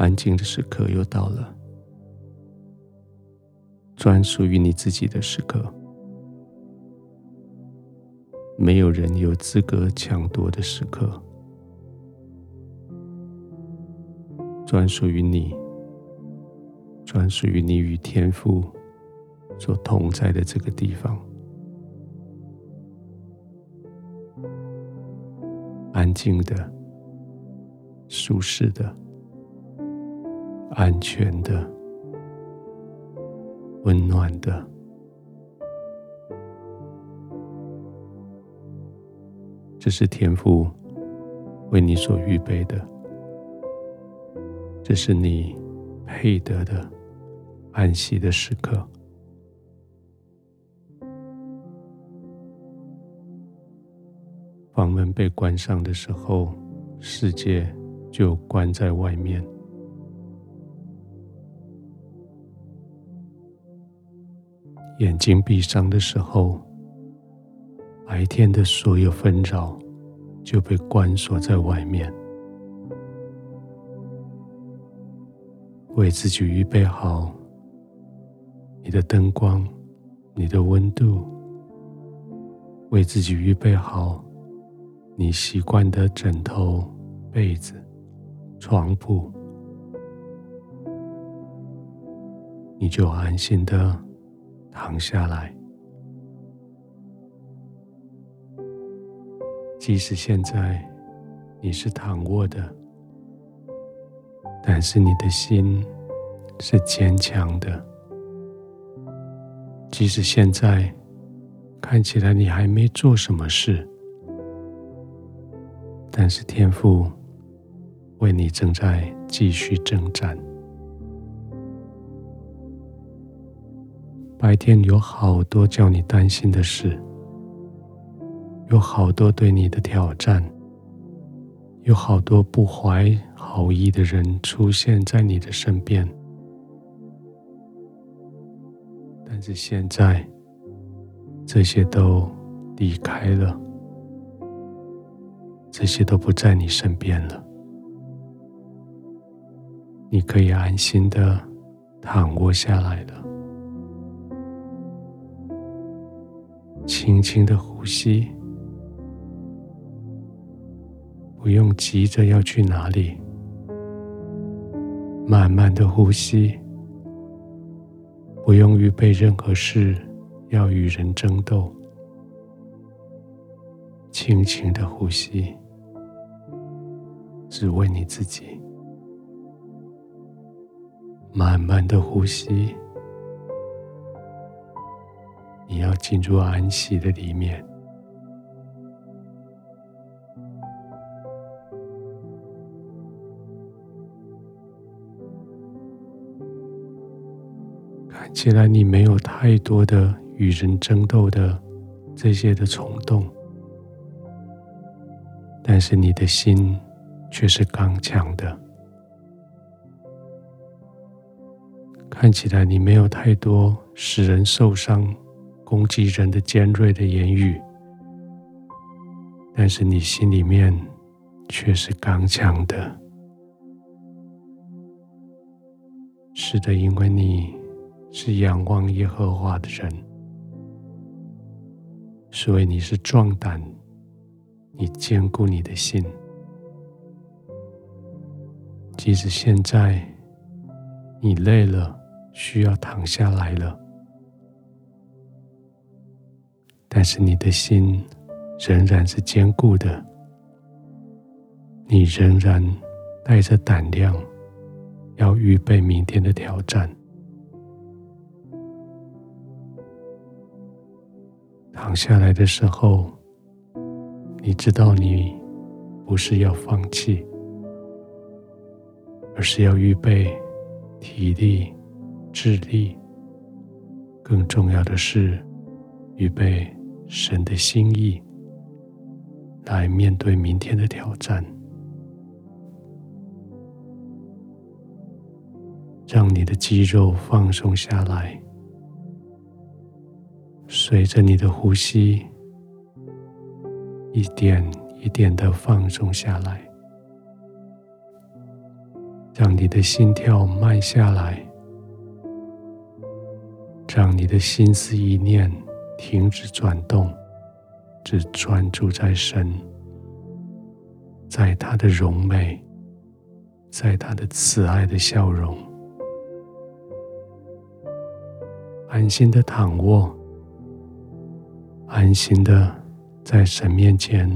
安静的时刻又到了，专属于你自己的时刻。没有人有资格抢夺的时刻，专属于你，专属于你与天父所同在的这个地方，安静的、舒适的、安全的、温暖的。这是天父为你所预备的，这是你配得的安息的时刻。房门被关上的时候，世界就关在外面。眼睛闭上的时候，白天的所有纷扰就被关锁在外面，为自己预备好你的灯光、你的温度，为自己预备好你习惯的枕头、被子、床铺，你就安心的躺下来。即使现在你是躺卧的，但是你的心是坚强的。即使现在看起来你还没做什么事，但是天父为你正在继续征战。白天有好多叫你担心的事。有好多对你的挑战，有好多不怀好意的人出现在你的身边，但是现在这些都离开了，这些都不在你身边了，你可以安心的躺卧下来了，轻轻的呼吸。不用急着要去哪里，慢慢的呼吸，不用预备任何事要与人争斗，轻轻的呼吸，只为你自己，慢慢的呼吸，你要进入安息的里面。看起来你没有太多的与人争斗的这些的冲动，但是你的心却是刚强的。看起来你没有太多使人受伤、攻击人的尖锐的言语，但是你心里面却是刚强的。是的，因为你。是仰望耶和华的人，所以你是壮胆，你坚固你的心。即使现在你累了，需要躺下来了，但是你的心仍然是坚固的，你仍然带着胆量，要预备明天的挑战。躺下来的时候，你知道你不是要放弃，而是要预备体力、智力，更重要的是预备神的心意，来面对明天的挑战，让你的肌肉放松下来。随着你的呼吸，一点一点的放松下来，让你的心跳慢下来，让你的心思意念停止转动，只专注在神，在他的荣美，在他的慈爱的笑容，安心的躺卧，安心的在神面前，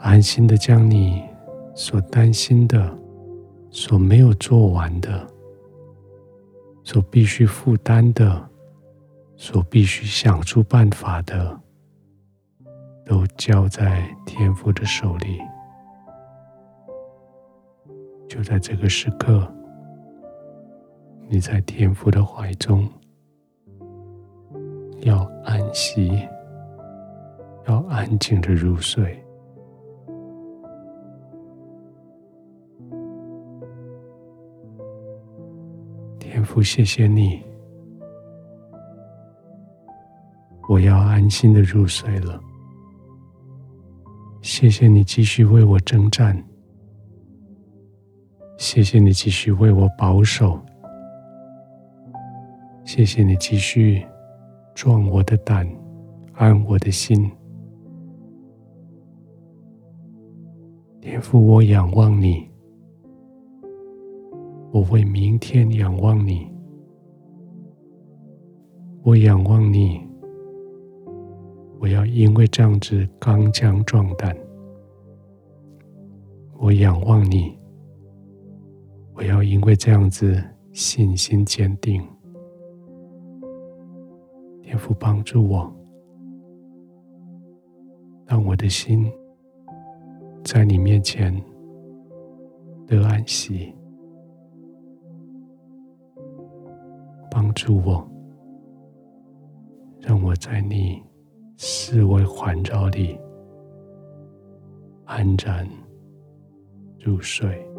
安心的将你所担心的。所没有做完的，所必须负担的，所必须想出办法的，都交在天父的手里。就在这个时刻，你在天父的怀中，要安息，要安静的入睡。天父，谢谢你，我要安心的入睡了。谢谢你继续为我征战，谢谢你继续为我保守，谢谢你继续壮我的胆，安我的心。天父，我仰望你。我为明天仰望你，我仰望你，我要因为这样子刚强壮胆。我仰望你，我要因为这样子信心坚定。天父帮助我，让我的心在你面前得安息。帮助我，让我在你四维环绕里安然入睡。